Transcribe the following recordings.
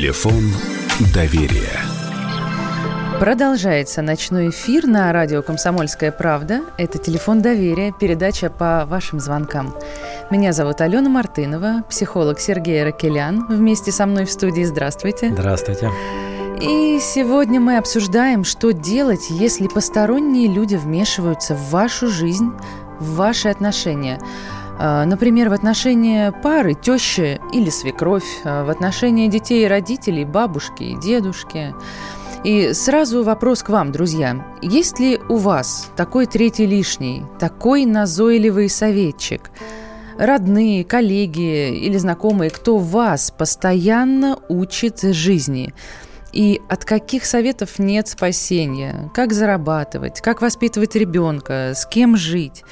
Телефон доверия. Продолжается ночной эфир на радио «Комсомольская правда». Это «Телефон доверия», передача по вашим звонкам. Меня зовут Алена Мартынова, психолог Сергей Ракелян. Вместе со мной в студии. Здравствуйте. Здравствуйте. И сегодня мы обсуждаем, что делать, если посторонние люди вмешиваются в вашу жизнь, в ваши отношения. А, например, в отношении пары, тещи или свекровь, а, в отношении детей и родителей, бабушки и дедушки – и сразу вопрос к вам, друзья. Есть ли у вас такой третий лишний, такой назойливый советчик? Родные, коллеги или знакомые, кто вас постоянно учит жизни? И от каких советов нет спасения? Как зарабатывать? Как воспитывать ребенка? С кем жить?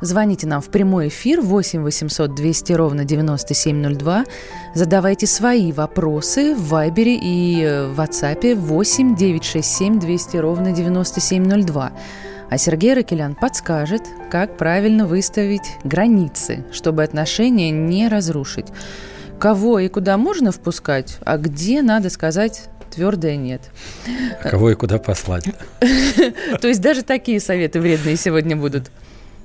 Звоните нам в прямой эфир 8 800 200 ровно 9702. Задавайте свои вопросы в Вайбере и э, в WhatsApp 8 967 200 ровно 9702. А Сергей Ракелян подскажет, как правильно выставить границы, чтобы отношения не разрушить. Кого и куда можно впускать, а где надо сказать твердое нет. А кого и куда послать? То есть даже такие советы вредные сегодня будут.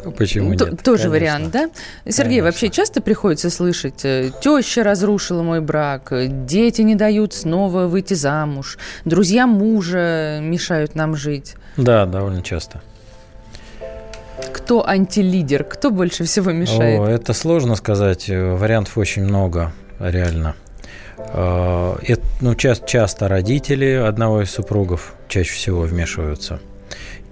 Ну, почему нет? Тоже Конечно. вариант, да? Сергей, Конечно. вообще часто приходится слышать, э, теща разрушила мой брак, дети не дают снова выйти замуж, друзья мужа мешают нам жить. Да, довольно часто. Кто антилидер? Кто больше всего мешает? О, это сложно сказать. Вариантов очень много, реально. Э, это, ну, часто, часто родители одного из супругов чаще всего вмешиваются –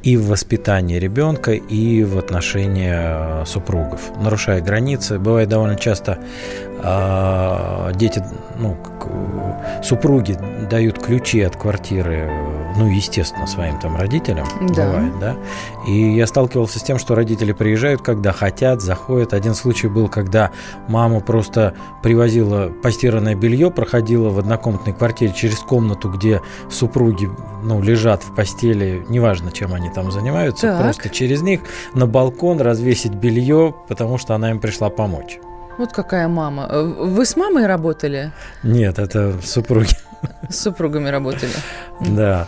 и в воспитании ребенка, и в отношении э, супругов, нарушая границы. Бывает довольно часто дети, ну, супруги дают ключи от квартиры, ну, естественно, своим там родителям. Да. Бывает, да. И я сталкивался с тем, что родители приезжают, когда хотят, заходят. Один случай был, когда мама просто привозила постиранное белье, проходила в однокомнатной квартире через комнату, где супруги, ну, лежат в постели, неважно, чем они там занимаются, так. просто через них на балкон развесить белье, потому что она им пришла помочь. Вот какая мама. Э, вы с мамой работали? Нет, это супруги. С супругами работали? Да.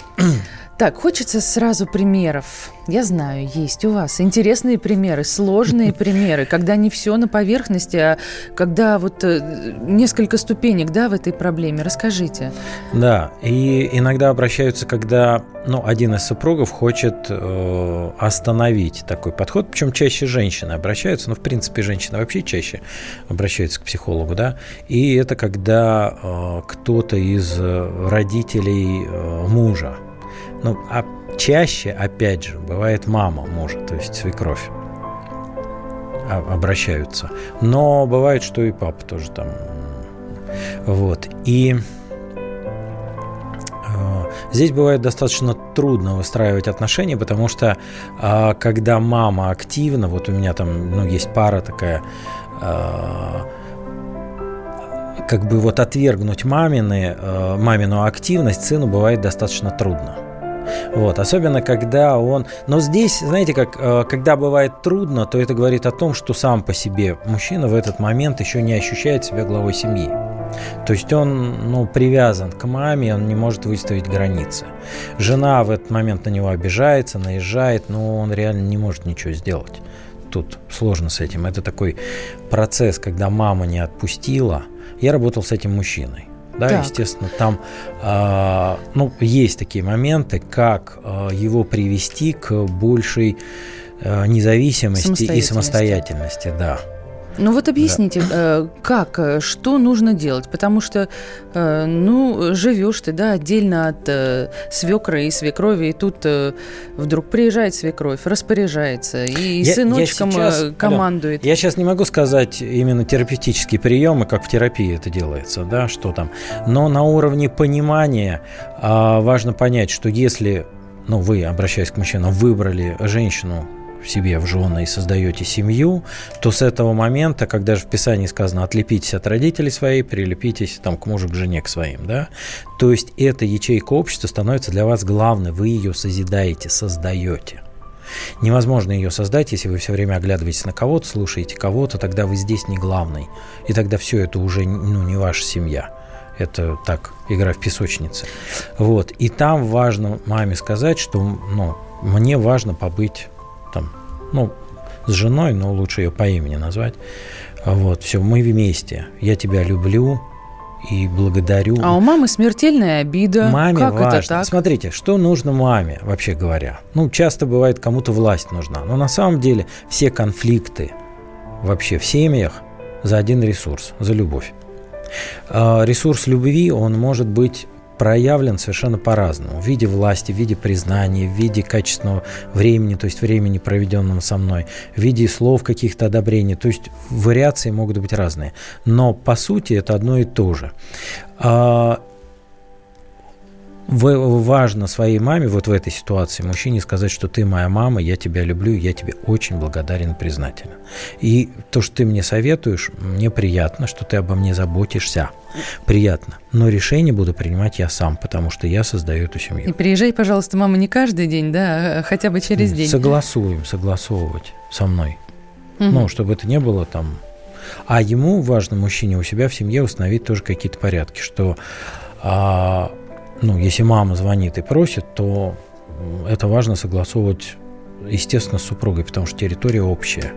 Так, хочется сразу примеров. Я знаю, есть у вас интересные примеры, сложные примеры, когда не все на поверхности, а когда вот э, несколько ступенек, да, в этой проблеме. Расскажите. Да, и иногда обращаются, когда, ну, один из супругов хочет э, остановить такой подход, причем чаще женщины обращаются, ну, в принципе, женщины вообще чаще обращаются к психологу, да, и это когда э, кто-то из э, родителей э, мужа ну, а чаще, опять же, бывает мама может, то есть свекровь обращаются. Но бывает, что и папа тоже там. Вот. И э, Здесь бывает достаточно трудно выстраивать отношения, потому что а, когда мама активна, вот у меня там ну, есть пара такая, а, как бы вот отвергнуть мамины, а, мамину активность сыну бывает достаточно трудно. Вот, особенно когда он... Но здесь, знаете, как, э, когда бывает трудно, то это говорит о том, что сам по себе мужчина в этот момент еще не ощущает себя главой семьи. То есть он ну, привязан к маме, он не может выставить границы. Жена в этот момент на него обижается, наезжает, но он реально не может ничего сделать. Тут сложно с этим. Это такой процесс, когда мама не отпустила. Я работал с этим мужчиной да, так. естественно, там, э, ну, есть такие моменты, как э, его привести к большей э, независимости и самостоятельности, да. Ну вот объясните, да. Э, как, э, что нужно делать, потому что, э, ну, живешь ты, да, отдельно от свекра и свекрови, и тут вдруг приезжает свекровь, распоряжается, и я, сыночком я сейчас, командует. Да, я сейчас не могу сказать именно терапевтические приемы, как в терапии это делается, да, что там, но на уровне понимания а, важно понять, что если ну, вы, обращаясь к мужчинам, выбрали женщину, себе в жены и создаете семью, то с этого момента, когда же в Писании сказано «отлепитесь от родителей своих, прилепитесь там, к мужу, к жене, к своим», да, то есть эта ячейка общества становится для вас главной, вы ее созидаете, создаете. Невозможно ее создать, если вы все время оглядываетесь на кого-то, слушаете кого-то, тогда вы здесь не главный. И тогда все это уже ну, не ваша семья. Это так, игра в песочнице. Вот. И там важно маме сказать, что ну, мне важно побыть ну, с женой, но лучше ее по имени назвать. Вот, все, мы вместе. Я тебя люблю, и благодарю. А у мамы смертельная обида. Маме как важно. это так? Смотрите, что нужно маме, вообще говоря. Ну, часто бывает, кому-то власть нужна. Но на самом деле все конфликты вообще в семьях за один ресурс, за любовь. А, ресурс любви, он может быть проявлен совершенно по-разному. В виде власти, в виде признания, в виде качественного времени, то есть времени, проведенного со мной, в виде слов каких-то одобрений. То есть вариации могут быть разные. Но по сути это одно и то же. Важно своей маме вот в этой ситуации мужчине сказать, что ты моя мама, я тебя люблю, я тебе очень благодарен и признателен. И то, что ты мне советуешь, мне приятно, что ты обо мне заботишься. Приятно. Но решение буду принимать я сам, потому что я создаю эту семью. И приезжай, пожалуйста, мама, не каждый день, да, а хотя бы через день. Согласуем, согласовывать со мной. Угу. Ну, чтобы это не было там... А ему важно, мужчине, у себя в семье установить тоже какие-то порядки, что а, ну, если мама звонит и просит, то это важно согласовывать, естественно, с супругой, потому что территория общая.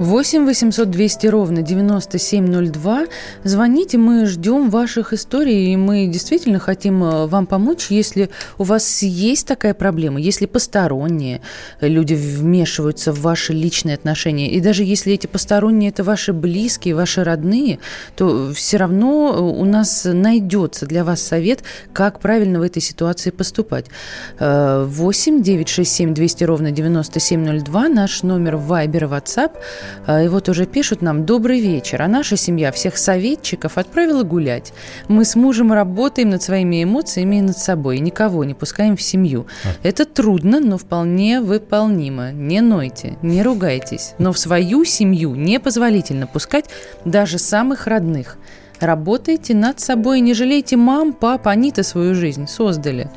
8 800 200 ровно 9702. Звоните, мы ждем ваших историй, и мы действительно хотим э, вам помочь, если у вас есть такая проблема, если посторонние люди вмешиваются в ваши личные отношения, и даже если эти посторонние это ваши близкие, ваши родные, то все равно у нас найдется для вас совет, как правильно в этой ситуации поступать. 8 967 200 ровно 9702, наш номер Viber WhatsApp – и вот уже пишут нам «Добрый вечер, а наша семья всех советчиков отправила гулять. Мы с мужем работаем над своими эмоциями и над собой, и никого не пускаем в семью. А. Это трудно, но вполне выполнимо. Не нойте, не ругайтесь. Но в свою семью непозволительно пускать даже самых родных. Работайте над собой, не жалейте мам, пап, они-то свою жизнь создали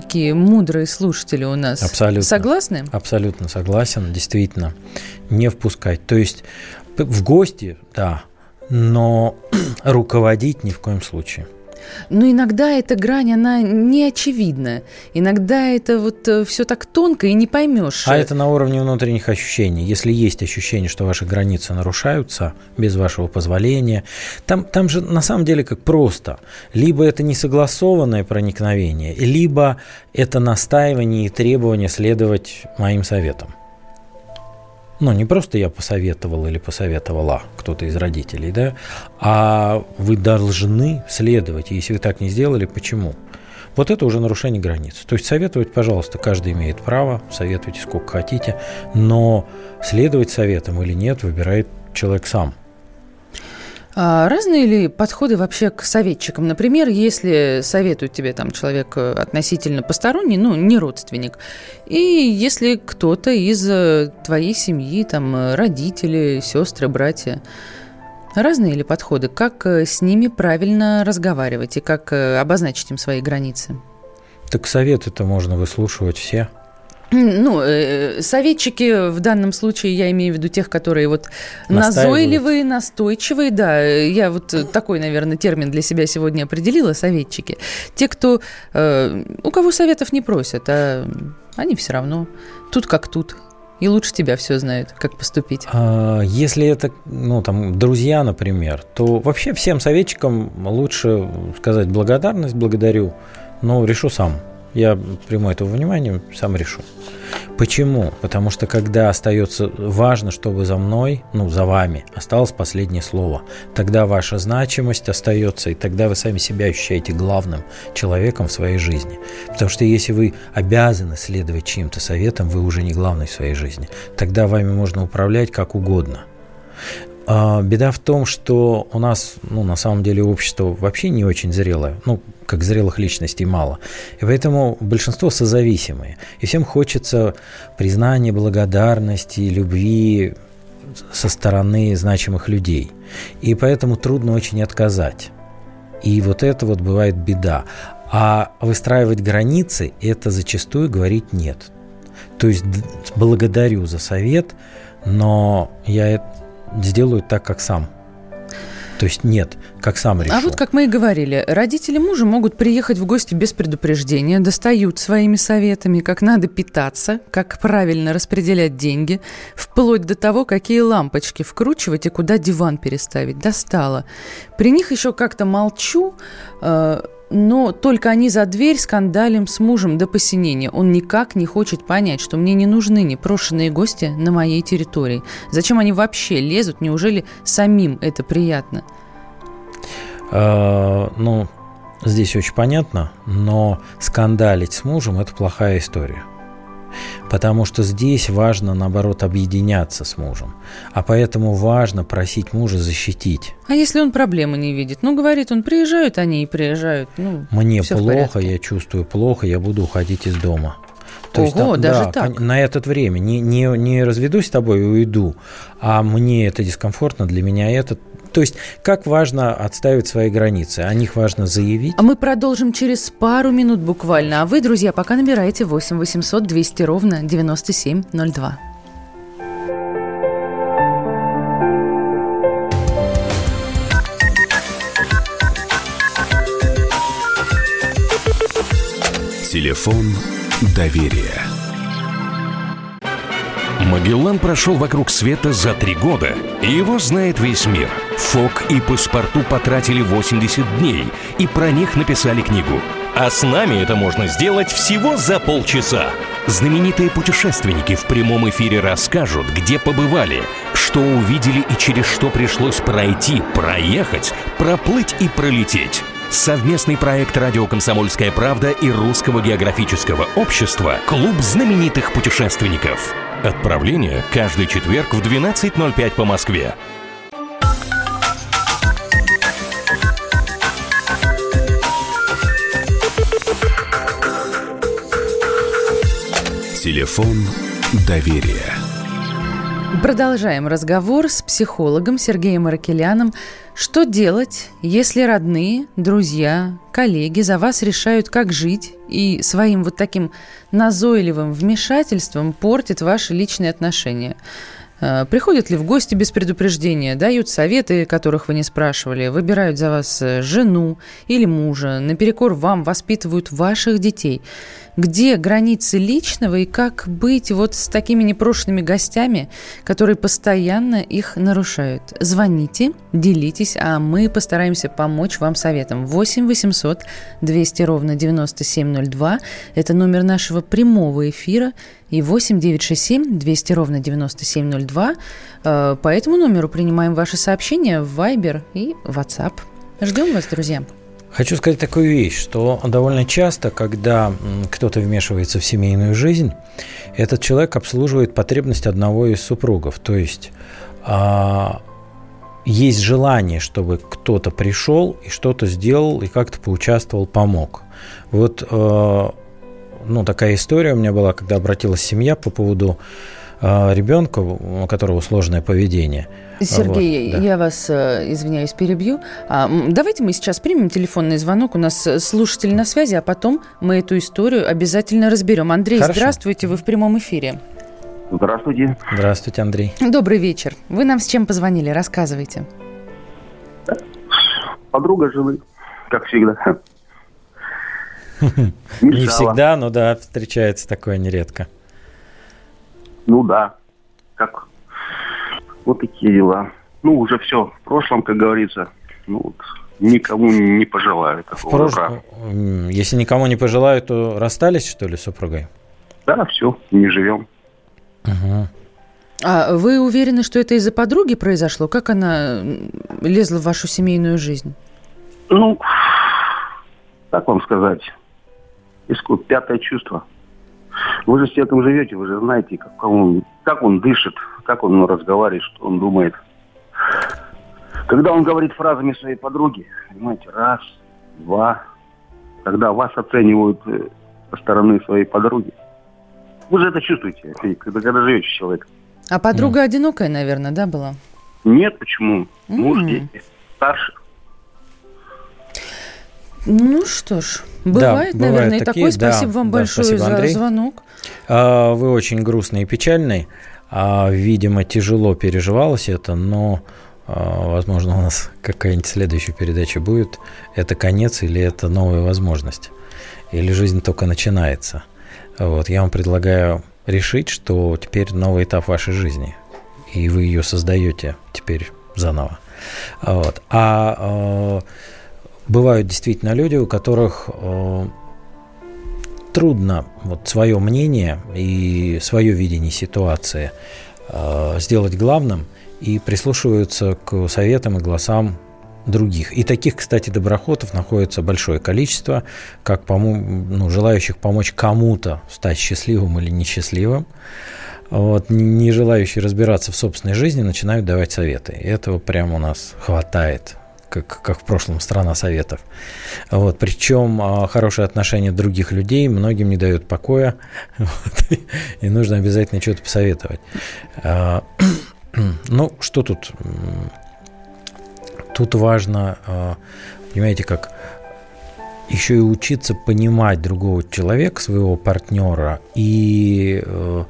какие мудрые слушатели у нас. Абсолютно. Согласны? Абсолютно согласен, действительно. Не впускать. То есть в гости, да, но руководить ни в коем случае. Но иногда эта грань, она не очевидна. Иногда это вот э, все так тонко и не поймешь. А это на уровне внутренних ощущений. Если есть ощущение, что ваши границы нарушаются без вашего позволения, там, там же на самом деле как просто. Либо это несогласованное проникновение, либо это настаивание и требование следовать моим советам. Ну, не просто я посоветовал или посоветовала кто-то из родителей, да, а вы должны следовать. Если вы так не сделали, почему? Вот это уже нарушение границ. То есть советовать, пожалуйста, каждый имеет право, советуйте сколько хотите, но следовать советам или нет, выбирает человек сам. А разные ли подходы вообще к советчикам? Например, если советует тебе там человек э, относительно посторонний, ну, не родственник, и если кто-то из э, твоей семьи, там, э, родители, сестры, братья, разные ли подходы? Как с ними правильно разговаривать и как обозначить им свои границы? Так советы-то можно выслушивать все – ну, э, советчики в данном случае, я имею в виду тех, которые вот назойливые, настойчивые, да, я вот такой, наверное, термин для себя сегодня определила, советчики. Те, кто, э, у кого советов не просят, а они все равно тут как тут. И лучше тебя все знают, как поступить. А, если это, ну, там, друзья, например, то вообще всем советчикам лучше сказать благодарность, благодарю, но решу сам. Я приму это внимание, сам решу. Почему? Потому что когда остается важно, чтобы за мной, ну, за вами осталось последнее слово, тогда ваша значимость остается, и тогда вы сами себя ощущаете главным человеком в своей жизни. Потому что если вы обязаны следовать чьим-то советам, вы уже не главный в своей жизни. Тогда вами можно управлять как угодно. А, беда в том, что у нас, ну, на самом деле, общество вообще не очень зрелое. Ну, как зрелых личностей мало. И поэтому большинство созависимые. И всем хочется признания, благодарности, любви со стороны значимых людей. И поэтому трудно очень отказать. И вот это вот бывает беда. А выстраивать границы – это зачастую говорить «нет». То есть благодарю за совет, но я сделаю так, как сам. То есть нет, как сам решил. А вот как мы и говорили, родители мужа могут приехать в гости без предупреждения, достают своими советами, как надо питаться, как правильно распределять деньги, вплоть до того, какие лампочки вкручивать и куда диван переставить. Достало. При них еще как-то молчу, э, но только они за дверь скандалим с мужем до посинения. Он никак не хочет понять, что мне не нужны непрошенные гости на моей территории. Зачем они вообще лезут? Неужели самим это приятно? А, ну, здесь очень понятно, но скандалить с мужем – это плохая история. Потому что здесь важно, наоборот, объединяться с мужем. А поэтому важно просить мужа защитить. А если он проблемы не видит? Ну, говорит, он приезжают они и приезжают. Ну, Мне плохо, я чувствую плохо, я буду уходить из дома. То Ого, есть, там, даже да, так? На этот время. Не, не, не разведусь с тобой и уйду, а мне это дискомфортно, для меня это то есть, как важно отставить свои границы? О них важно заявить. А мы продолжим через пару минут буквально. А вы, друзья, пока набираете 8 800 200 ровно 9702. Телефон доверия. Магеллан прошел вокруг света за три года, и его знает весь мир. Фок и паспорту потратили 80 дней, и про них написали книгу. А с нами это можно сделать всего за полчаса. Знаменитые путешественники в прямом эфире расскажут, где побывали, что увидели и через что пришлось пройти, проехать, проплыть и пролететь. Совместный проект «Радио Комсомольская правда» и Русского географического общества «Клуб знаменитых путешественников». Отправление каждый четверг в 12.05 по Москве. Телефон доверия. Продолжаем разговор с психологом Сергеем Аракеляном. Что делать, если родные, друзья, коллеги за вас решают, как жить, и своим вот таким назойливым вмешательством портят ваши личные отношения? Э, приходят ли в гости без предупреждения, дают советы, которых вы не спрашивали, выбирают за вас э, жену или мужа, наперекор вам воспитывают ваших детей – где границы личного и как быть вот с такими непрошенными гостями, которые постоянно их нарушают. Звоните, делитесь, а мы постараемся помочь вам советом. 8 800 200 ровно 9702 – это номер нашего прямого эфира и 8 967 200 ровно 9702. Э, по этому номеру принимаем ваши сообщения в Viber и WhatsApp. Ждем вас, друзья. Хочу сказать такую вещь, что довольно часто, когда кто-то вмешивается в семейную жизнь, этот человек обслуживает потребность одного из супругов. То есть а, есть желание, чтобы кто-то пришел и что-то сделал и как-то поучаствовал, помог. Вот а, ну, такая история у меня была, когда обратилась семья по поводу а, ребенка, у которого сложное поведение – Сергей, вот, да. я вас, э, извиняюсь, перебью. А, давайте мы сейчас примем телефонный звонок. У нас э, слушатель на связи, а потом мы эту историю обязательно разберем. Андрей, Хорошо. здравствуйте, вы в прямом эфире. Здравствуйте. Здравствуйте, Андрей. Добрый вечер. Вы нам с чем позвонили? Рассказывайте. Подруга жены, как всегда. Не всегда, но да, встречается такое нередко. Ну да, как вот такие дела. Ну, уже все в прошлом, как говорится. Ну, вот, никому не пожелаю такого. В прошлом, если никому не пожелаю, то расстались, что ли, с супругой? Да, все, не живем. Угу. А вы уверены, что это из-за подруги произошло? Как она лезла в вашу семейную жизнь? Ну, как вам сказать? Искут пятое чувство. Вы же с человеком живете, вы же знаете, как он, как он дышит, как он разговаривает, что он думает. Когда он говорит фразами своей подруги, понимаете, раз, два, когда вас оценивают э, со стороны своей подруги, вы же это чувствуете, когда, когда живете с человеком. А подруга mm. одинокая, наверное, да, была? Нет, почему? Mm. Муж, дети, старше. Ну что ж, бывает, да, наверное, бывает и такое. Спасибо да, вам да, большое спасибо, за Андрей. звонок. А, вы очень грустный и печальный. А, видимо, тяжело переживалось это, но а, возможно, у нас какая-нибудь следующая передача будет. Это конец или это новая возможность? Или жизнь только начинается? Вот, я вам предлагаю решить, что теперь новый этап вашей жизни, и вы ее создаете теперь заново. Вот. А бывают действительно люди, у которых э, трудно вот свое мнение и свое видение ситуации э, сделать главным и прислушиваются к советам и голосам других. И таких, кстати, доброхотов находится большое количество, как помо- ну, желающих помочь кому-то стать счастливым или несчастливым. Вот, не желающие разбираться в собственной жизни начинают давать советы. И этого прямо у нас хватает как, как в прошлом, страна советов. Вот, причем а, хорошее отношение других людей многим не дает покоя, вот, и нужно обязательно что-то посоветовать. А, ну, что тут? Тут важно, а, понимаете, как еще и учиться понимать другого человека, своего партнера, и э,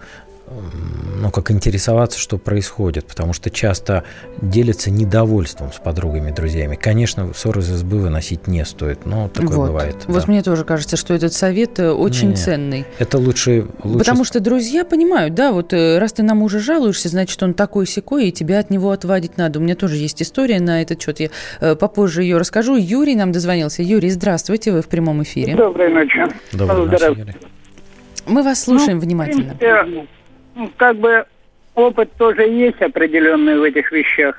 ну, как интересоваться, что происходит, потому что часто делятся недовольством с подругами, друзьями. Конечно, ссоры из избы выносить не стоит, но такое вот. бывает. Вот да. мне тоже кажется, что этот совет э, очень не, ценный. Это лучше, лучше... Потому что друзья понимают, да, вот э, раз ты на мужа жалуешься, значит, он такой секой, и тебя от него отвадить надо. У меня тоже есть история на этот счет, я э, попозже ее расскажу. Юрий нам дозвонился. Юрий, здравствуйте, вы в прямом эфире. Доброй ночи. Доброй ночи, Юрий. Мы вас слушаем ну, внимательно. Принципе, как бы опыт тоже есть определенный в этих вещах.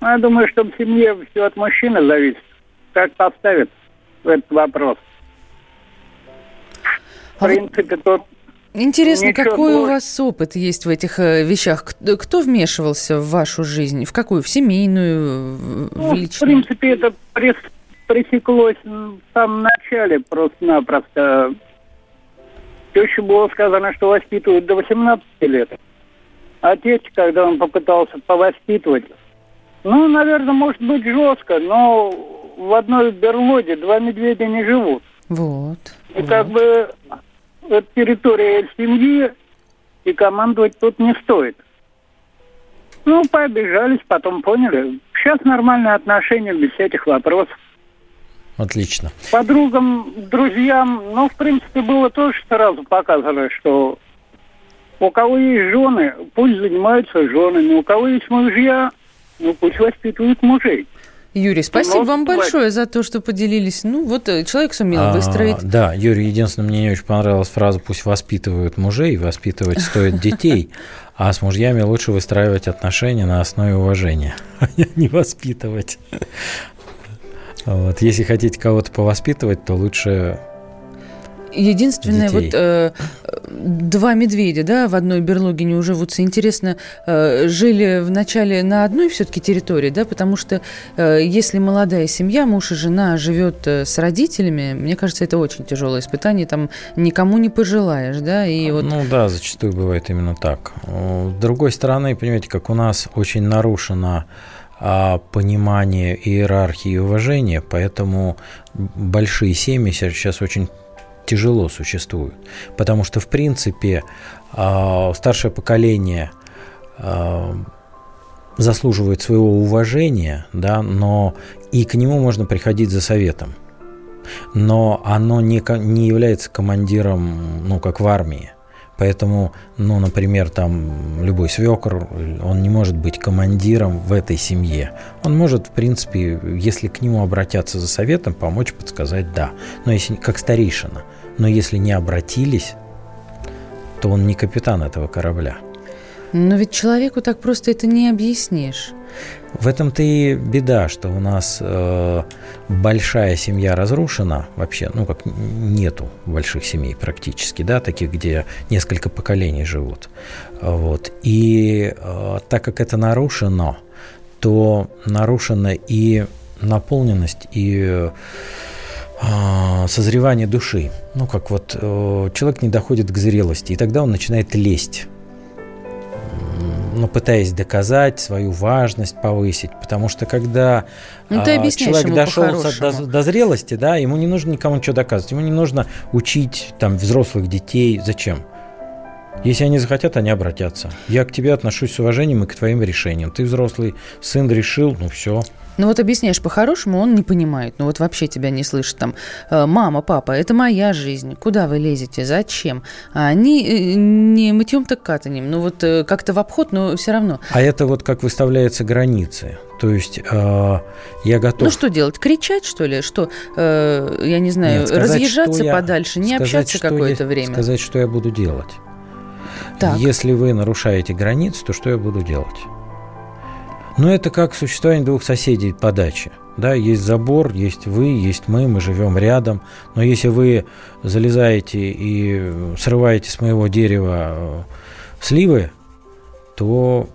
Но я думаю, что в семье все от мужчины зависит. Как поставит этот вопрос. В а принципе, тут Интересно, какой у вас опыт есть в этих э, вещах? Кто вмешивался в вашу жизнь? В какую? В семейную, в ну, личную? В принципе, это пресеклось в самом начале просто-напросто. Теще было сказано, что воспитывают до 18 лет. Отец, когда он попытался повоспитывать, ну, наверное, может быть жестко, но в одной берлоге два медведя не живут. Вот. И вот. как бы это территория семьи, и командовать тут не стоит. Ну, пообижались, потом поняли. Сейчас нормальные отношения без всяких вопросов. Отлично. Подругам, друзьям, ну, в принципе, было тоже сразу показано, что у кого есть жены, пусть занимаются женами, у кого есть мужья, ну, пусть воспитывают мужей. Юрий, спасибо вам большое за то, что поделились. Ну, вот э, человек сумел а, выстроить. Да, Юрий, единственное, мне не очень понравилась фраза «пусть воспитывают мужей», воспитывать стоит детей, а с мужьями лучше выстраивать отношения на основе уважения, а не воспитывать. Вот. Если хотите кого-то повоспитывать, то лучше Единственное, детей. вот э, два медведя, да, в одной берлоге не уживутся. Интересно, э, жили вначале на одной все-таки территории, да, потому что э, если молодая семья, муж и жена живет э, с родителями, мне кажется, это очень тяжелое испытание, там никому не пожелаешь, да, и вот. Ну да, зачастую бывает именно так. С другой стороны, понимаете, как у нас очень нарушено а, понимание иерархии и уважения, поэтому большие семьи сейчас очень тяжело существуют. Потому что, в принципе, а, старшее поколение а, заслуживает своего уважения, да, но и к нему можно приходить за советом. Но оно не, не является командиром, ну, как в армии. Поэтому, ну, например, там любой свекр, он не может быть командиром в этой семье. Он может, в принципе, если к нему обратятся за советом, помочь, подсказать «да». Но если как старейшина. Но если не обратились, то он не капитан этого корабля. Но ведь человеку так просто это не объяснишь. В этом-то и беда, что у нас э, большая семья разрушена вообще, ну как нету больших семей практически, да, таких, где несколько поколений живут. Вот. И э, так как это нарушено, то нарушена и наполненность, и э, созревание души. Ну, как вот э, человек не доходит к зрелости, и тогда он начинает лезть ну, пытаясь доказать свою важность, повысить. Потому что когда ну, ты а, человек дошел до, до зрелости, да, ему не нужно никому ничего доказывать. Ему не нужно учить там взрослых детей. Зачем? Если они захотят, они обратятся. Я к тебе отношусь с уважением и к твоим решениям. Ты взрослый сын решил, ну все. Ну вот объясняешь по-хорошему, он не понимает. Ну вот вообще тебя не слышит там. «Э, Мама, папа, это моя жизнь. Куда вы лезете? Зачем? А они э, не мытьем так катанием. Ну вот э, как-то в обход, но все равно. А это вот как выставляются границы. То есть э, я готов... Ну что делать? Кричать, что ли? Что, э, я не знаю, Нет, сказать, разъезжаться я- подальше, не сказать, общаться какое-то я- время? Сказать, что я буду делать. Так. Если вы нарушаете границы, то что я буду делать? Ну, это как существование двух соседей по даче. Да, есть забор, есть вы, есть мы, мы живем рядом. Но если вы залезаете и срываете с моего дерева э, сливы, то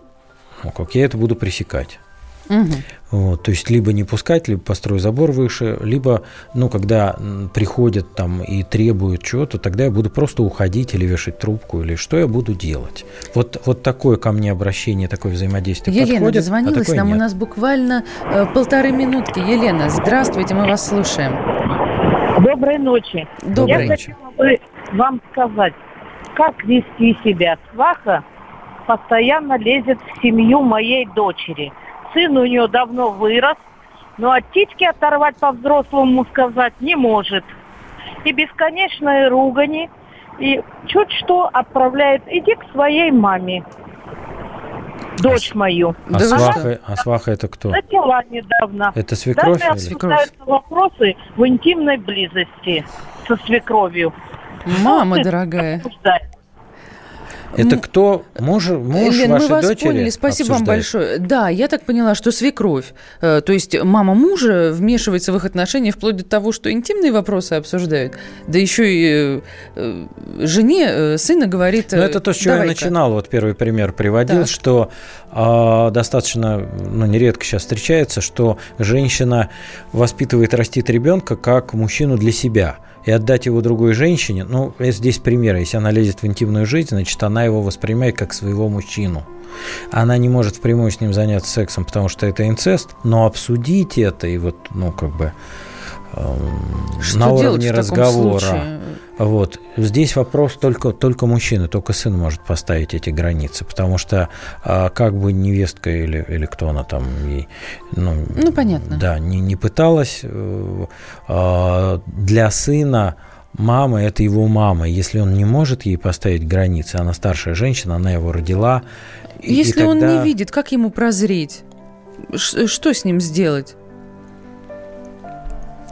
ну, как я это буду пресекать. Мгм. Вот, то есть либо не пускать, либо построй забор выше, либо, ну, когда приходят там и требуют чего-то, тогда я буду просто уходить или вешать трубку, или что я буду делать. Вот, вот такое ко мне обращение, такое взаимодействие Елена подходит, дозвонилась а нам, у нет. нас буквально э, полторы минутки. Елена, здравствуйте, мы вас слушаем. Доброй ночи. Доброй. Я хотела бы вам сказать, как вести себя. Сваха постоянно лезет в семью моей дочери. Сын у нее давно вырос, но от титьки оторвать по-взрослому сказать не может. И бесконечные ругани, и чуть что отправляет, иди к своей маме, дочь мою. А, Да сваха, а сваха это кто? Начала недавно. Это свекровь? Даже обсуждаются вопросы в интимной близости со свекровью. Мама дорогая. обсуждай. Это кто? Муж, муж Лен, мы вашей вас дочери поняли, спасибо вам обсуждает? большое. Да, я так поняла, что свекровь, э, то есть мама мужа вмешивается в их отношения вплоть до того, что интимные вопросы обсуждают, да еще и э, э, жене э, сына говорит... Ну, э, это то, с чего я начинал, вот первый пример приводил, Так. что а, достаточно, ну, нередко сейчас встречается, что женщина воспитывает, растит ребенка как мужчину для себя. И отдать его другой женщине, ну, э, здесь пример, если она лезет в интимную жизнь, значит, она его воспринимает как своего мужчину. Она не может впрямую с ним заняться сексом, потому что это инцест, но обсудить это и вот, ну, как бы эм, Что на уровне разговора. случае? Вот. Здесь вопрос только, только мужчины, только сын может поставить эти границы, потому что а, как бы невестка или, или кто она там, ей, ну, Ну, понятно. Да, не, не пыталась. э, а, для сына мама – это его мама. Если он не может ей поставить границы, она старшая женщина, она его родила. и- и Если он не видит, как ему прозреть? Ш- что с ним сделать?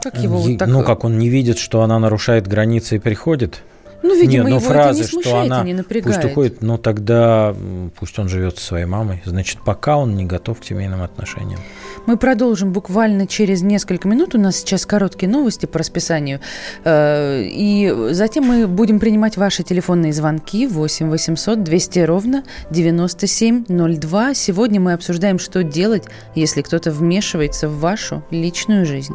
Как его вот так... Ну, как он не видит, что она нарушает границы и приходит? Ну, видимо, Нет, ну его фразы, это не смущает что она не напрягает. пусть уходит, ну тогда пусть он живет со своей мамой. Значит, пока он не готов к семейным отношениям. Мы продолжим буквально через несколько минут. У нас сейчас короткие новости по расписанию. Э, И затем мы будем принимать ваши телефонные звонки 8 800 200 ровно 9702. Сегодня мы обсуждаем, что делать, если кто-то вмешивается в вашу личную жизнь.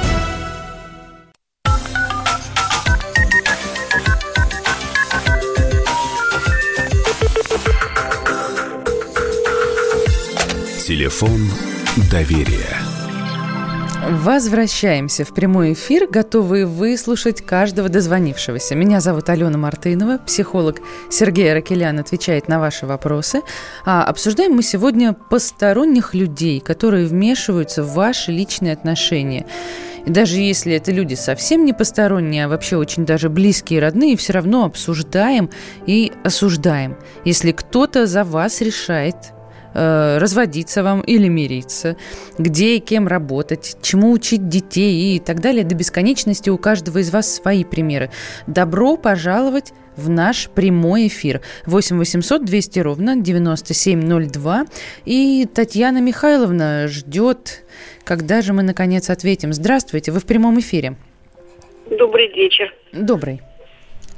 Телефон доверия. Возвращаемся в прямой эфир, готовые выслушать каждого дозвонившегося. Меня зовут Алена Мартынова, психолог Сергей Аракелян отвечает на ваши вопросы. А обсуждаем мы сегодня посторонних людей, которые вмешиваются в ваши личные отношения. И даже если это люди совсем не посторонние, а вообще очень даже близкие и родные, все равно обсуждаем и осуждаем. Если кто-то за вас решает э, разводиться вам или мириться, где и кем работать, чему учить детей и так далее. До бесконечности у каждого из вас свои примеры. Добро пожаловать в наш прямой эфир. 8 800 200 ровно 9702. И Татьяна Михайловна ждет, когда же мы наконец ответим. Здравствуйте, вы в прямом эфире. Добрый вечер. Добрый.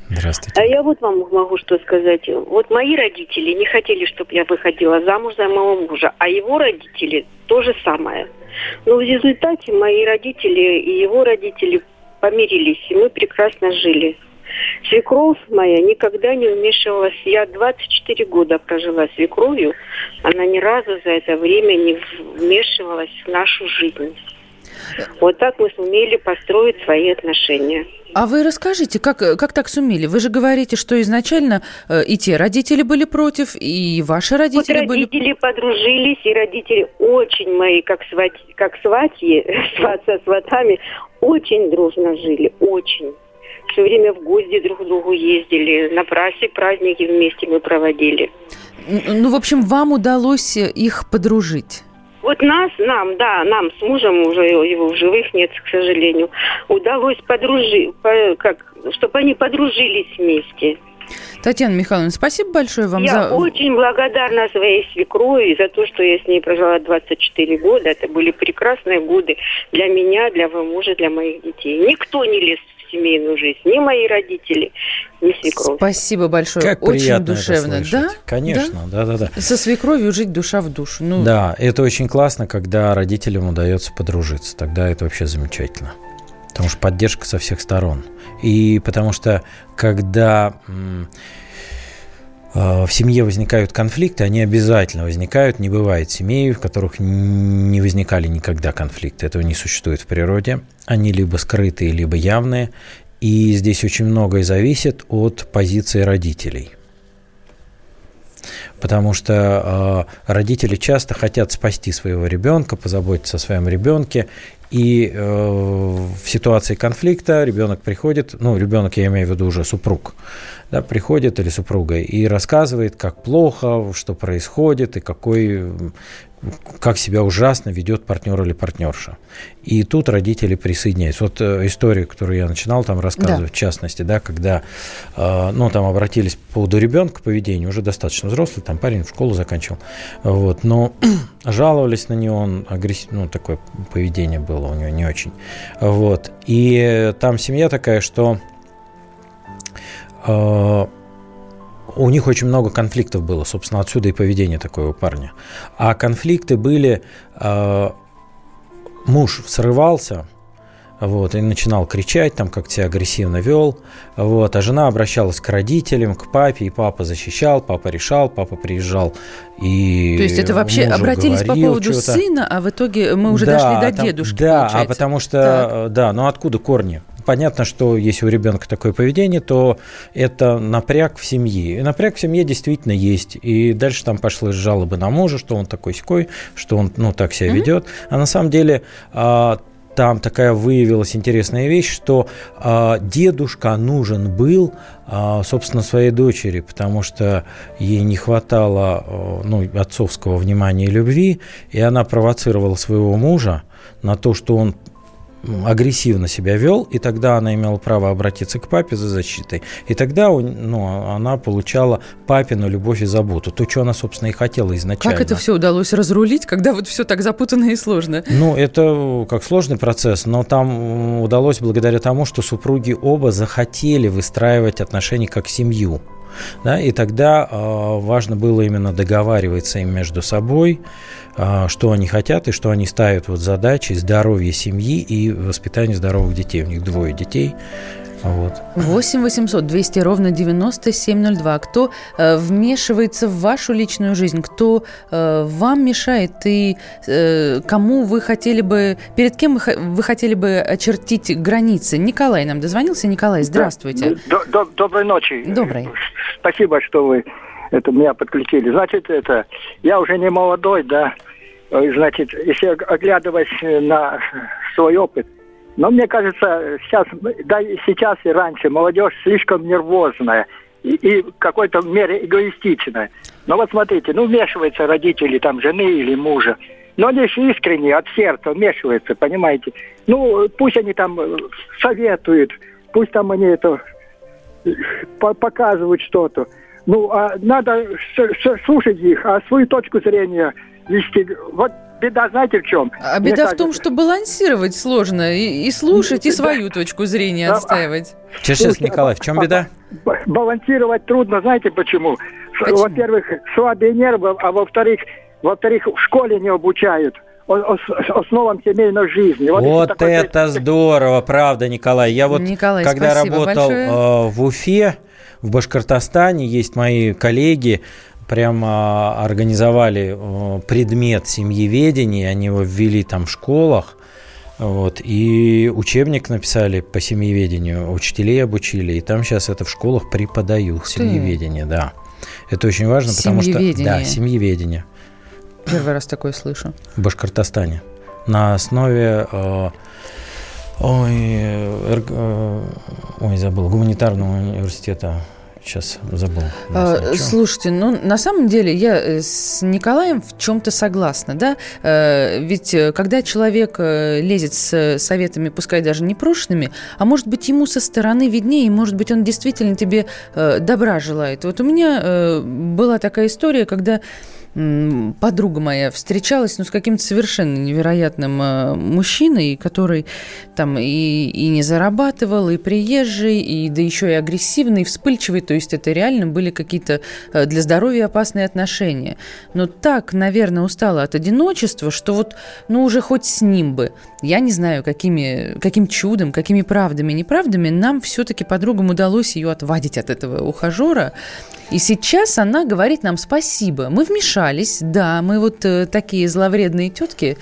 Здравствуйте. А я вот вам могу что сказать. Вот мои родители не хотели, чтобы я выходила замуж за моего мужа, а его родители то же самое. Но в результате мои родители и его родители помирились, и мы прекрасно жили. Свекровь моя никогда не вмешивалась. Я 24 года прожила свекровью. Она ни разу за это время не вмешивалась в нашу жизнь. Вот так мы сумели построить свои отношения. А вы расскажите, как, как так сумели? Вы же говорите, что изначально э, и те родители были против, и ваши родители вот были... родители подружились, и родители очень мои, как, свать, как сватьи, сват со сватами, очень дружно жили, очень. Все время в гости друг к другу ездили, на праздник, праздники вместе мы проводили. Ну, в общем, вам удалось их подружить? Вот нас, нам, да, нам с мужем, уже его в живых нет, к сожалению, удалось подружить, по, как, чтобы они подружились вместе. Татьяна Михайловна, спасибо большое вам я за... очень благодарна своей свекрови за то, что я с ней прожила 24 года. Это были прекрасные годы для меня, для моего мужа, для моих детей. Никто не лез семейную жизнь, ни мои родители, ни свекровь. Спасибо большое, Как очень приятно это душевно. слышать. да? Конечно, да, да, да. Со свекровью жить душа в душу. Ну, Да, это очень классно, когда родителям удается подружиться. Тогда это вообще замечательно. Потому что поддержка со всех сторон. И потому что, когда в семье возникают конфликты, они обязательно возникают. Не бывает семей, в которых не возникали никогда конфликты. Этого не существует в природе. Они либо скрытые, либо явные. И здесь очень многое зависит от позиции родителей. Потому что э, родители часто хотят спасти своего ребенка, позаботиться о своем ребенке. И э, в ситуации конфликта ребенок приходит, ну, ребенок, я имею в виду уже супруг, да, приходит или супруга и рассказывает, как плохо, что происходит и какой, как себя ужасно ведет партнер или партнерша. И тут родители присоединяются. Вот э, историю, которую я начинал там рассказывать, Да. в частности, да, когда, э, ну, там обратились по поводу ребенка, поведения, уже достаточно взрослый, там парень в школу заканчивал, вот, но жаловались на него, он агрессив, ну, такое поведение было у него не очень, вот, и там семья такая, что у них очень много конфликтов было, собственно, отсюда и поведение такое у парня. А конфликты были, э, муж срывался, вот, и начинал кричать, там как себя агрессивно вел, вот, а жена обращалась к родителям, к папе, и папа защищал, папа решал, папа приезжал и То есть это вообще обратились по поводу сына, а в итоге мы уже Да, дошли до там- дедушки, Да, а получается. потому что, Так. э, да, ну откуда корни? Понятно, что если у ребенка такое поведение, то это напряг в семье. И напряг в семье действительно есть. И дальше там пошло жалобы на мужа, что он такой секой, что он ну, так себя ведет. А на самом деле а, там такая выявилась интересная вещь, что а, дедушка нужен был, а, собственно, своей дочери, потому что ей не хватало ну, отцовского внимания и любви, и она провоцировала своего мужа на то, что он агрессивно себя вел, и тогда она имела право обратиться к папе за защитой. И тогда у- ну, она получала папину любовь и заботу. То, что она, собственно, и хотела изначально. Как это все удалось разрулить, когда вот все так запутанно и сложно? Ну, это как сложный процесс, но там удалось благодаря тому, что супруги оба захотели выстраивать отношения как семью. Да, и тогда э, важно было именно договариваться им между собой, э, что они хотят и что они ставят вот задачи здоровья семьи и воспитания здоровых детей. У них двое детей. Вот. 8 800 200 ровно 9702. Кто э, вмешивается в вашу личную жизнь? Кто э, вам мешает? И э, кому вы хотели бы... Перед кем вы, вы хотели бы очертить границы? Николай нам дозвонился. Николай, здравствуйте. До- до- доброй ночи. Доброй. Спасибо, что вы это меня подключили. Значит, это я уже не молодой, да. Э, Значит, если оглядываясь на свой опыт, но мне кажется, сейчас, да сейчас и раньше молодежь слишком нервозная и, и в какой-то мере эгоистичная. Но вот смотрите, ну вмешиваются родители там жены или мужа. Но они же искренне, от сердца вмешиваются, понимаете. Ну, пусть они там э, советуют, пусть там они это по- показывают что-то. Ну, а надо с- с- слушать их, а свою точку зрения вести. Вот беда, знаете, в чем? А Мне беда кажется... в том, что балансировать сложно. И, и слушать, и свою точку зрения отстаивать. Сейчас, Николай, в чем беда? Балансировать трудно, знаете почему? почему? Во-первых, слабые нервы, а во-вторых, во-вторых, в школе не обучают основам семейной жизни. Вот, вот это такой... здорово, правда, Николай. Я вот, Николай, когда работал большое. Э, в Уфе, в Башкортостане, есть мои коллеги, прямо организовали э, предмет семьеведения, они его ввели там в школах, вот, и учебник написали по семьеведению, учителей обучили, и там сейчас это в школах преподают, семьеведение, да. Это очень важно, потому что... Да, семьеведение. Первый раз такое слышу. В Башкортостане. На основе... Э, ой, э, ой, забыл, гуманитарного университета сейчас забыл. А, слушайте, ну на самом деле я э, с Николаем в чем-то согласна, да? Э, ведь э, когда человек лезет с советами, пускай даже непрошенными, а может быть ему со стороны виднее, и может быть он действительно тебе добра желает. Вот у меня была такая история, когда подруга моя встречалась ну, с каким-то совершенно невероятным э, мужчиной, который там и, и не зарабатывал, и приезжий, и да еще и агрессивный, и вспыльчивый. То есть это реально были какие-то э, для здоровья опасные отношения. Но так, наверное, устала от одиночества, что вот, ну, уже хоть с ним бы. Я не знаю, какими, каким чудом, какими правдами, неправдами нам все-таки подругам удалось ее отвадить от этого ухажера. И сейчас она говорит нам спасибо. Мы вмешались, да, мы вот э, такие зловредные тетки,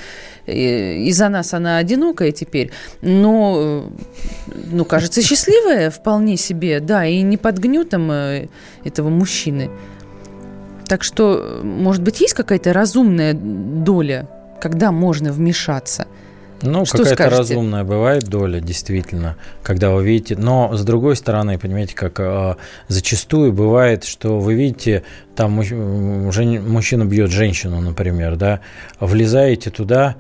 из-за нас она одинокая теперь, но, э, ну, кажется, счастливая вполне себе, да, и не под гнетом э, этого мужчины. Так что, может быть, есть какая-то разумная доля, когда можно вмешаться – ну, какая-то разумная бывает доля, действительно, когда вы видите. Но с другой стороны, понимаете, как э, зачастую бывает, что вы видите, там муж, мужчина бьет женщину, например, да, влезаете туда,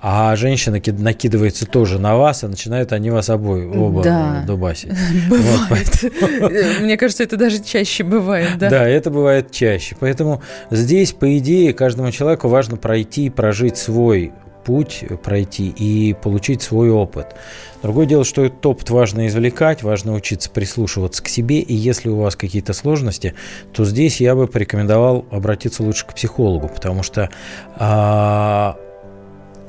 а женщина накидывается тоже на вас, и начинают они вас обои оба да. дубасить. Бывает. Вот, Мне кажется, это даже чаще бывает, да? Да, это бывает чаще. Поэтому здесь, по идее, каждому человеку важно пройти и прожить свой путь пройти и получить свой опыт. Другое дело, что этот опыт важно извлекать, важно учиться прислушиваться к себе, и если у вас какие-то сложности, то здесь я бы порекомендовал обратиться лучше к психологу, потому что а,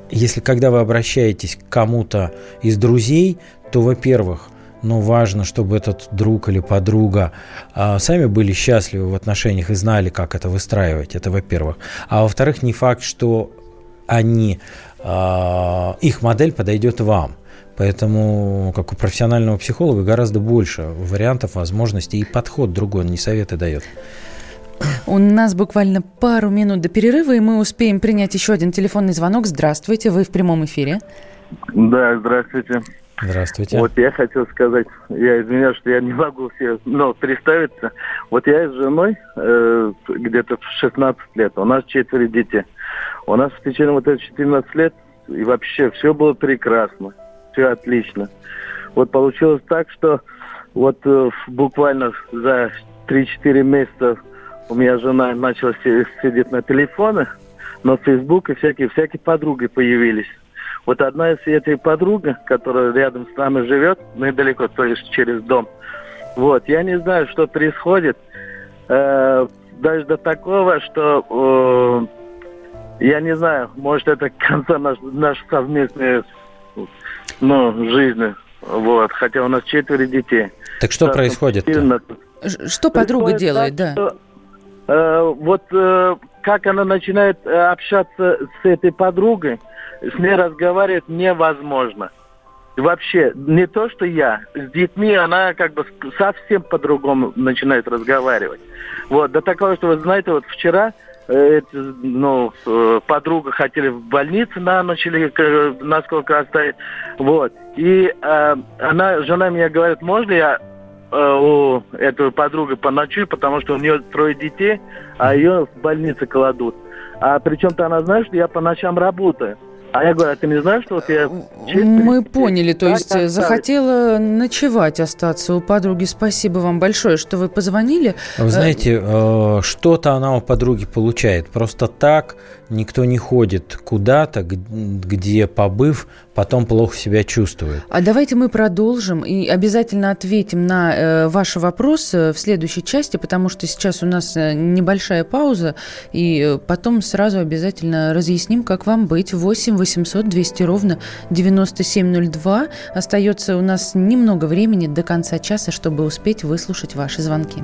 если когда вы обращаетесь к кому-то из друзей, то, во-первых, ну, важно, чтобы этот друг или подруга а, сами были счастливы в отношениях и знали, как это выстраивать. Это во-первых. А во-вторых, не факт, что они их модель подойдет вам. Поэтому, как у профессионального психолога, гораздо больше вариантов, возможностей и подход другой, он не советы дает. У нас буквально пару минут до перерыва, и мы успеем принять еще один телефонный звонок. Здравствуйте, вы в прямом эфире. Да, здравствуйте. Здравствуйте. Вот я хотел сказать, я извиняюсь, что я не могу все, но представиться. Вот я с женой э, где-то в 16 лет, у нас четверо детей. У нас в течение вот этих 14 лет и вообще все было прекрасно, все отлично. Вот получилось так, что вот э, буквально за 3-4 месяца у меня жена начала сидеть на телефоне, на Facebook и всякие, всякие подруги появились. Вот одна из этой подруг, которая рядом с нами живет, недалеко, то есть через дом. Вот, я не знаю, что происходит. Э, даже до такого, что э, я не знаю, может это к конца наш, наш совместной ну, жизни. Вот, хотя у нас четверо детей. Так что происходит? Что подруга делает, так, да? Что, э, вот э, как она начинает э, общаться с этой подругой, с ней разговаривать невозможно. вообще, не то, что я, с детьми она как бы совсем по-другому начинает разговаривать. Вот, до такого, что вы знаете, вот вчера Э, ну, э, подруга хотели в больнице на ночь или насколько оставить. Вот. И э, она, жена мне говорит, можно я у этой подруги поночую, потому что у нее трое детей, а ее в больнице кладут. А причем-то она знает, что я по ночам работаю. А я говорю, а ты не знаешь, что вот я... Мы поняли, то есть оставить? захотела ночевать, остаться у подруги. Спасибо вам большое, что вы позвонили. Вы знаете, э, что-то она у подруги получает. Просто так никто не ходит куда-то, где, побыв, потом плохо себя чувствует. А давайте мы продолжим и обязательно ответим на э, ваши вопросы в следующей части, потому что сейчас у нас э, небольшая пауза, и э, потом сразу обязательно разъясним, как вам быть. 8 800 200 ровно 9702. Остается у нас немного времени до конца часа, чтобы успеть выслушать ваши звонки.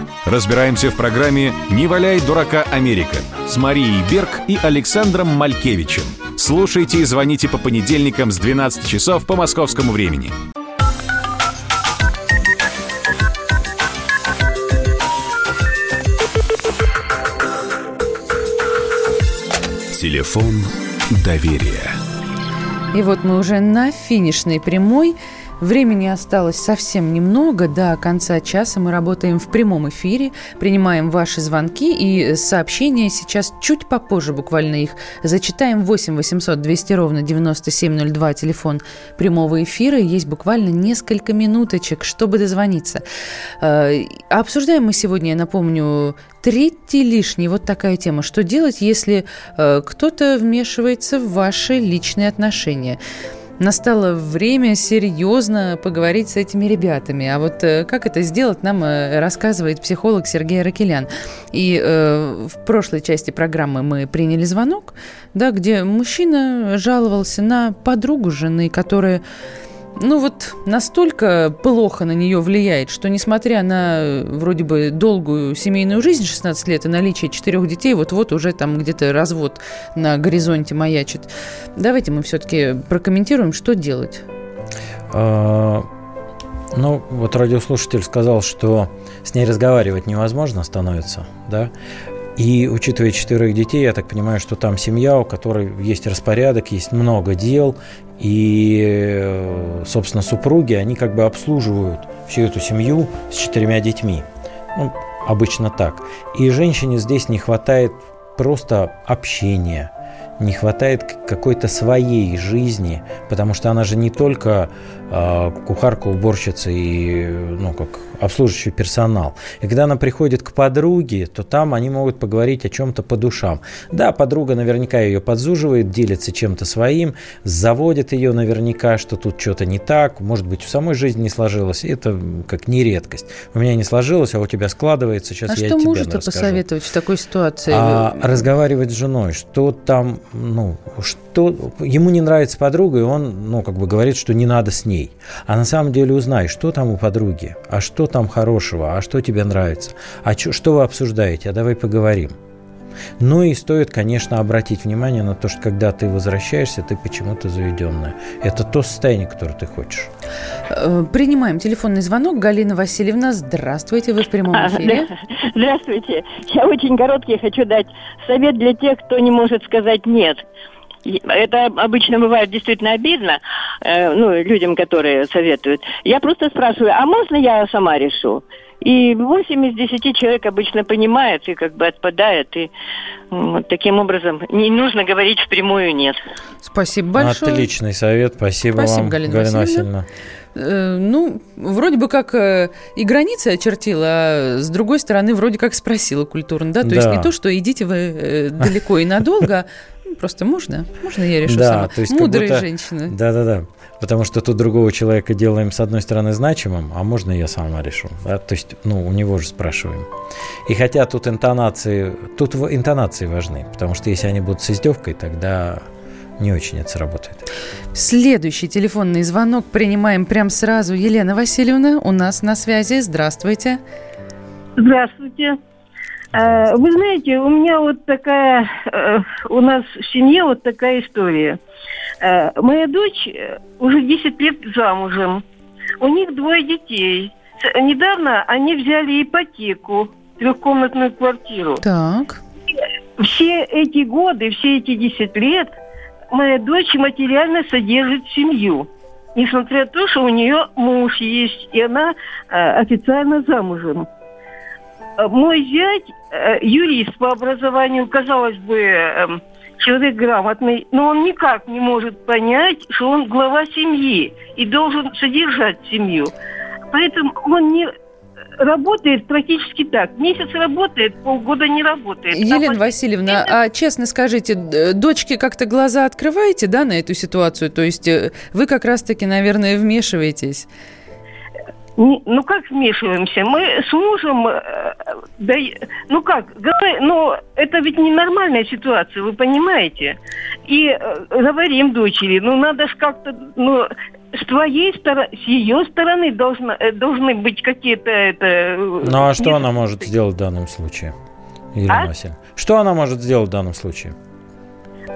Разбираемся в программе «Не валяй дурака Америка» с Марией Берг и Александром Малькевичем. Слушайте и звоните по понедельникам с 12 часов по московскому времени. Телефон доверия. И вот мы уже на финишной прямой. Времени осталось совсем немного. До конца часа мы работаем в прямом эфире, принимаем ваши звонки и сообщения. Сейчас чуть попозже буквально их зачитаем. 8 800 200 ровно 9702, телефон прямого эфира. Есть буквально несколько минуточек, чтобы дозвониться. Э, обсуждаем мы сегодня, я напомню, третий лишний. Вот такая тема. Что делать, если э, кто-то вмешивается в ваши личные отношения? Настало время серьезно поговорить с этими ребятами. А вот э, как это сделать, нам э, рассказывает психолог Сергей Ракелян. И э, в прошлой части программы мы приняли звонок, да, где мужчина жаловался на подругу жены, которая ну вот настолько плохо на нее влияет, что несмотря на э, вроде бы долгую семейную жизнь, 16 лет и наличие четырех детей, вот-вот уже там где-то развод на горизонте маячит. Давайте мы все-таки прокомментируем, что делать. А, ну, вот радиослушатель сказал, что с ней разговаривать невозможно становится, да? И учитывая четверых детей, я так понимаю, что там семья, у которой есть распорядок, есть много дел, и, собственно, супруги, они как бы обслуживают всю эту семью с четырьмя детьми. Ну, обычно так. И женщине здесь не хватает просто общения, не хватает какой-то своей жизни, потому что она же не только э, кухарка, уборщица и ну, как обслуживающий персонал. И когда она приходит к подруге, то там они могут поговорить о чем-то по душам. Да, подруга наверняка ее подзуживает, делится чем-то своим, заводит ее наверняка, что тут что-то не так, может быть, в самой жизни не сложилось. Это как не редкость. У меня не сложилось, а у тебя складывается. Сейчас а я что тебе можете посоветовать в такой ситуации? А, разговаривать с женой, что там, ну, что ему не нравится подруга, и он, ну, как бы говорит, что не надо с ней. А на самом деле узнай, что там у подруги, а что там хорошего, а что тебе нравится, а чё, что вы обсуждаете, а давай поговорим. Ну и стоит, конечно, обратить внимание на то, что когда ты возвращаешься, ты почему-то заведенная. Это то состояние, которое ты хочешь. Э, принимаем телефонный звонок. Галина Васильевна, здравствуйте, вы в прямом а, эфире. Здравствуйте. Я очень короткий хочу дать совет для тех, кто не может сказать «нет». Это обычно бывает действительно обидно, э, ну, людям, которые советуют. Я просто спрашиваю, а можно я сама решу? И 8 из 10 человек обычно понимает и как бы отпадает. И вот таким образом не нужно говорить впрямую «нет». Спасибо большое. Отличный совет. Спасибо, Спасибо вам, Галина, Галина Васильевна. Э, ну, вроде бы как э, и границы очертила, а с другой стороны, вроде как спросила культурно, да? То да. есть не то, что идите вы э, далеко и надолго, Просто можно? Можно я решу да, сама? То есть Мудрые будто, женщины. Да-да-да. Потому что тут другого человека делаем, с одной стороны, значимым, а можно я сама решу. Да? То есть, ну, у него же спрашиваем. И хотя тут интонации, тут интонации важны, потому что если они будут с издевкой, тогда не очень это сработает. Следующий телефонный звонок принимаем прямо сразу. Елена Васильевна у нас на связи. Здравствуйте. Здравствуйте. А, вы знаете, у меня вот такая, э, у нас в семье вот такая история. Э, моя дочь э, уже 10 лет замужем. У них двое детей. Недавно они взяли ипотеку, трехкомнатную квартиру. Так. Все эти годы, все эти 10 лет моя дочь материально содержит семью. Несмотря на то, что у нее муж есть, и она э, официально замужем. Э, мой зять, э, юрист по образованию, казалось бы, э, человек грамотный, но он никак не может понять, что он глава семьи и должен содержать семью. Поэтому он не работает практически так. Месяц работает, полгода не работает. Елена а Васильевна, а честно скажите, дочке как-то глаза открываете, да, на эту ситуацию? То есть э, вы как раз-таки, наверное, вмешиваетесь? Ну как вмешиваемся? Мы с мужем, э, да, ну как, ну это ведь ненормальная ситуация, вы понимаете? И э, говорим дочери, ну надо же как-то, ну с твоей стороны, с ее стороны должна, э, должны быть какие-то это. Ну а что она может сделать в данном случае, Елена а? Васильевна? Что она может сделать в данном случае?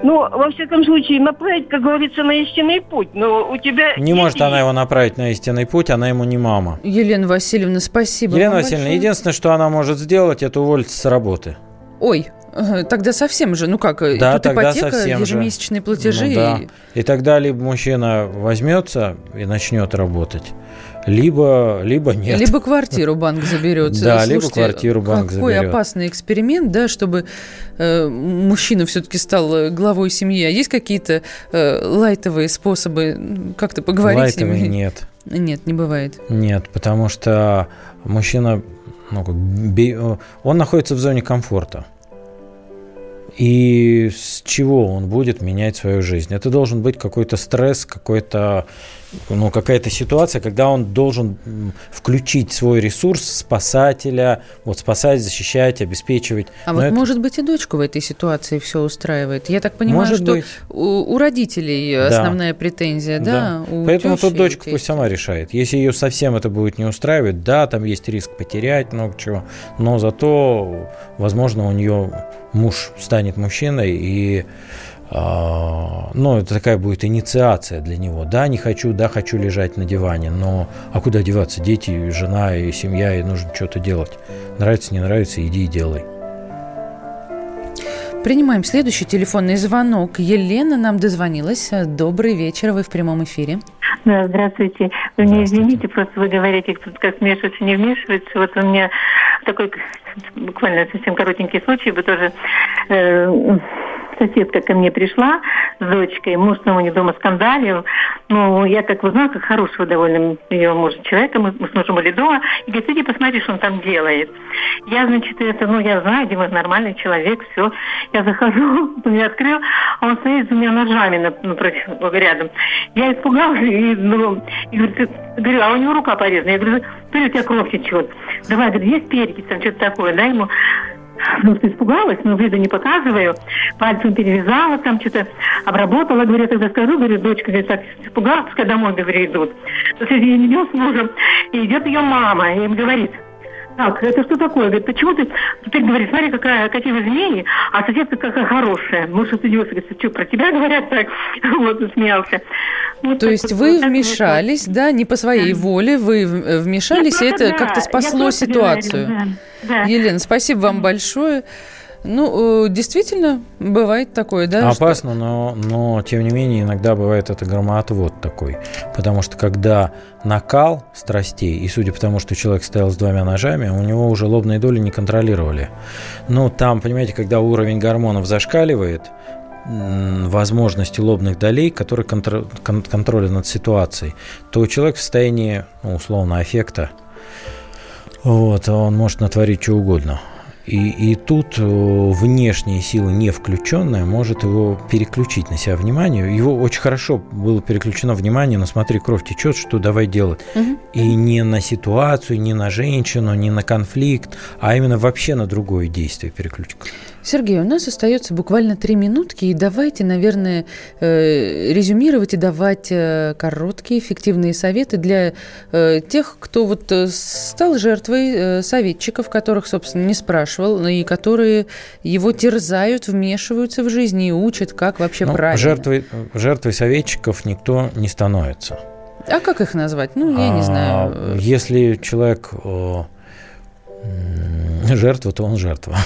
Ну, во всяком случае, направить, как говорится, на истинный путь. Но у тебя... Не может она его направить на истинный путь, она ему не мама. Елена Васильевна, спасибо Елена Васильевна, большое. единственное, что она может сделать, это уволиться с работы. Ой, Тогда совсем же, ну как, да, тут тогда ипотека, совсем ежемесячные же. платежи. Ну, да. и... и тогда либо мужчина возьмется и начнет работать, либо, либо нет. Либо квартиру банк заберет. Да, Слушайте, либо квартиру банк какой заберет. Какой опасный эксперимент, да, чтобы э, мужчина все-таки стал главой семьи. А есть какие-то э, лайтовые способы как-то поговорить Лайтовые с ним? нет. Нет, не бывает. Нет, потому что мужчина, ну, как, он находится в зоне комфорта. И с чего он будет менять свою жизнь? Это должен быть какой-то стресс, какой-то ну, какая-то ситуация, когда он должен включить свой ресурс спасателя, вот спасать, защищать, обеспечивать. А Но вот это... может быть и дочку в этой ситуации все устраивает. Я так понимаю, может что быть. У, у родителей да. основная претензия, да? да. Поэтому тут дочка пусть сама решает. Если ее совсем это будет не устраивать, да, там есть риск потерять много чего, но зато, возможно, у нее муж станет мужчиной и ну, это такая будет инициация для него. Да, не хочу, да, хочу лежать на диване, но а куда деваться? Дети, жена и семья, и нужно что-то делать. Нравится, не нравится, иди и делай. Принимаем следующий телефонный звонок. Елена нам дозвонилась. Добрый вечер, вы в прямом эфире. Да, здравствуйте. Вы меня извините, просто вы говорите, тут как вмешиваться, не вмешиваться. Вот у меня такой буквально совсем коротенький случай, вы тоже э, соседка ко мне пришла с дочкой, муж снова не дома скандалил. Ну, я как узнала, как хорошего довольно ее мужа человека, мы, мы с мужем были дома, и говорит, иди посмотри, что он там делает. Я, значит, это, ну, я знаю, Дима нормальный человек, все. Я захожу, он меня открыл, а он стоит с двумя ножами напротив, рядом. Я испугалась и, ну, и говорю, говорю, а у него рука порезана. Я говорю, смотри, у тебя кровь течет. Давай, говорю, есть перекись, там что-то такое, да, ему. Ну, испугалась, но вида не показываю. Пальцем перевязала, там что-то обработала. Говорю, я тогда скажу, говорю, дочка, говорит, так испугалась, когда домой, говорю, идут. То есть я не с мужем, и идет ее мама, и им говорит, так, это что такое? Говорит, почему ты теперь говоришь, смотри, какая, какие вы змеи, а соседка какая хорошая. Муж остудился, говорит, что, про тебя говорят так? Вот, смеялся. Вот То есть вот, вы вот вмешались, да, не по своей да. воле, вы вмешались, и это да, как-то спасло ситуацию. Говорю, да, да. Елена, спасибо вам большое. Ну, э, действительно, бывает такое, да? Опасно, что... но, но тем не менее иногда бывает это громоотвод такой. Потому что когда накал страстей, и судя по тому, что человек стоял с двумя ножами, у него уже лобные доли не контролировали. Ну, там, понимаете, когда уровень гормонов зашкаливает, возможности лобных долей, которые контр... кон- контролят над ситуацией, то человек в состоянии, ну, условно, аффекта, вот, он может натворить что угодно. И, и тут э, внешние силы, не включенная, может его переключить на себя внимание. Его очень хорошо было переключено внимание, но смотри, кровь течет, что давай делать. Угу. И не на ситуацию, не на женщину, не на конфликт, а именно вообще на другое действие переключка. Сергей, у нас остается буквально три минутки, и давайте, наверное, э, резюмировать и давать э, короткие, эффективные советы для э, тех, кто вот стал жертвой советчиков, которых, собственно, не спрашивал, и которые его терзают, вмешиваются в жизнь и учат, как вообще ну, правильно. Жертвой, жертвой советчиков никто не становится. А как их назвать? Ну, я не знаю. А, если человек жертва, то он жертва.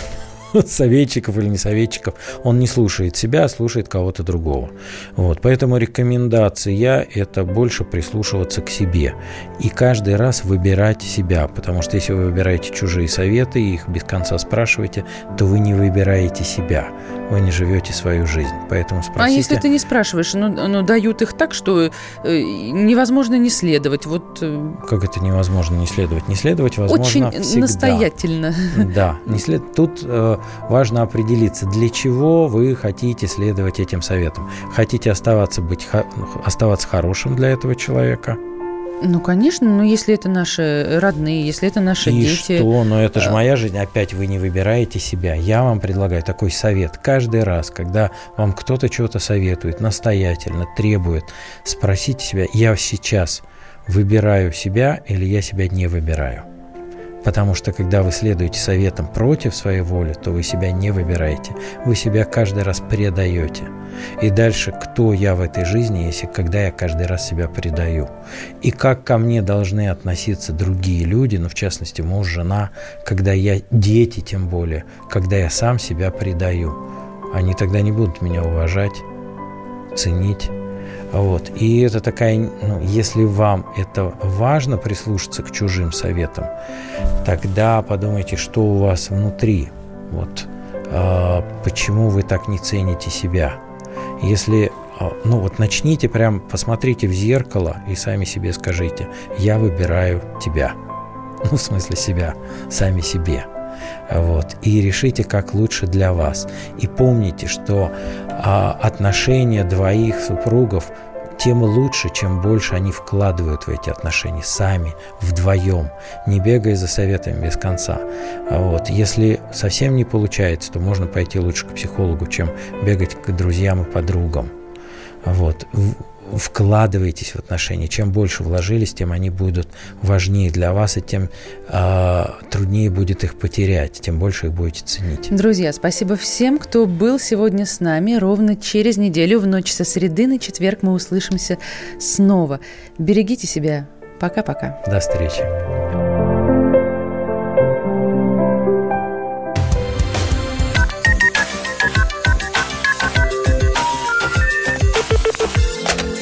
советчиков или не советчиков, он не слушает себя, а слушает кого-то другого. Вот, поэтому рекомендация – это больше прислушиваться к себе и каждый раз выбирать себя, потому что если вы выбираете чужие советы и их без конца спрашиваете, то вы не выбираете себя, вы не живете свою жизнь. Поэтому спросите... А если ты не спрашиваешь, ну, ну дают их так, что э, невозможно не следовать. Вот... Э, как это невозможно не следовать? Не следовать возможно Очень всегда. настоятельно. Да, не след... тут э, важно определиться, для чего вы хотите следовать этим советам. Хотите оставаться, быть, оставаться хорошим для этого человека – ну, конечно, но если это наши родные, если это наши и дети... что? Но это же а. моя жизнь. Опять вы не выбираете себя. Я вам предлагаю такой совет. Каждый раз, когда вам кто-то чего-то советует, настоятельно требует, спросите себя, я сейчас выбираю себя или я себя не выбираю. Потому что когда вы следуете советам против своей воли, то вы себя не выбираете. Вы себя каждый раз предаете. И дальше, кто я в этой жизни, если когда я каждый раз себя предаю? И как ко мне должны относиться другие люди, ну, в частности, муж, жена, когда я, дети тем более, когда я сам себя предаю. Они тогда не будут меня уважать, ценить вот. И это такая, ну, если вам это важно прислушаться к чужим советам, тогда подумайте, что у вас внутри. Вот. А, почему вы так не цените себя? Если а, ну вот начните прям, посмотрите в зеркало и сами себе скажите, я выбираю тебя. Ну, в смысле себя, сами себе. Вот. И решите, как лучше для вас. И помните, что а, отношения двоих супругов тем лучше, чем больше они вкладывают в эти отношения сами, вдвоем, не бегая за советами без конца. Вот. Если совсем не получается, то можно пойти лучше к психологу, чем бегать к друзьям и подругам. Вот вкладываетесь в отношения. Чем больше вложились, тем они будут важнее для вас, и тем э, труднее будет их потерять, тем больше их будете ценить. Друзья, спасибо всем, кто был сегодня с нами. Ровно через неделю в ночь со среды на четверг мы услышимся снова. Берегите себя. Пока-пока. До встречи.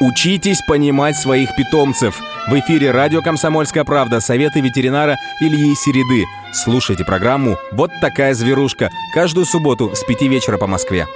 Учитесь понимать своих питомцев. В эфире радио «Комсомольская правда» советы ветеринара Ильи Середы. Слушайте программу «Вот такая зверушка» каждую субботу с 5 вечера по Москве.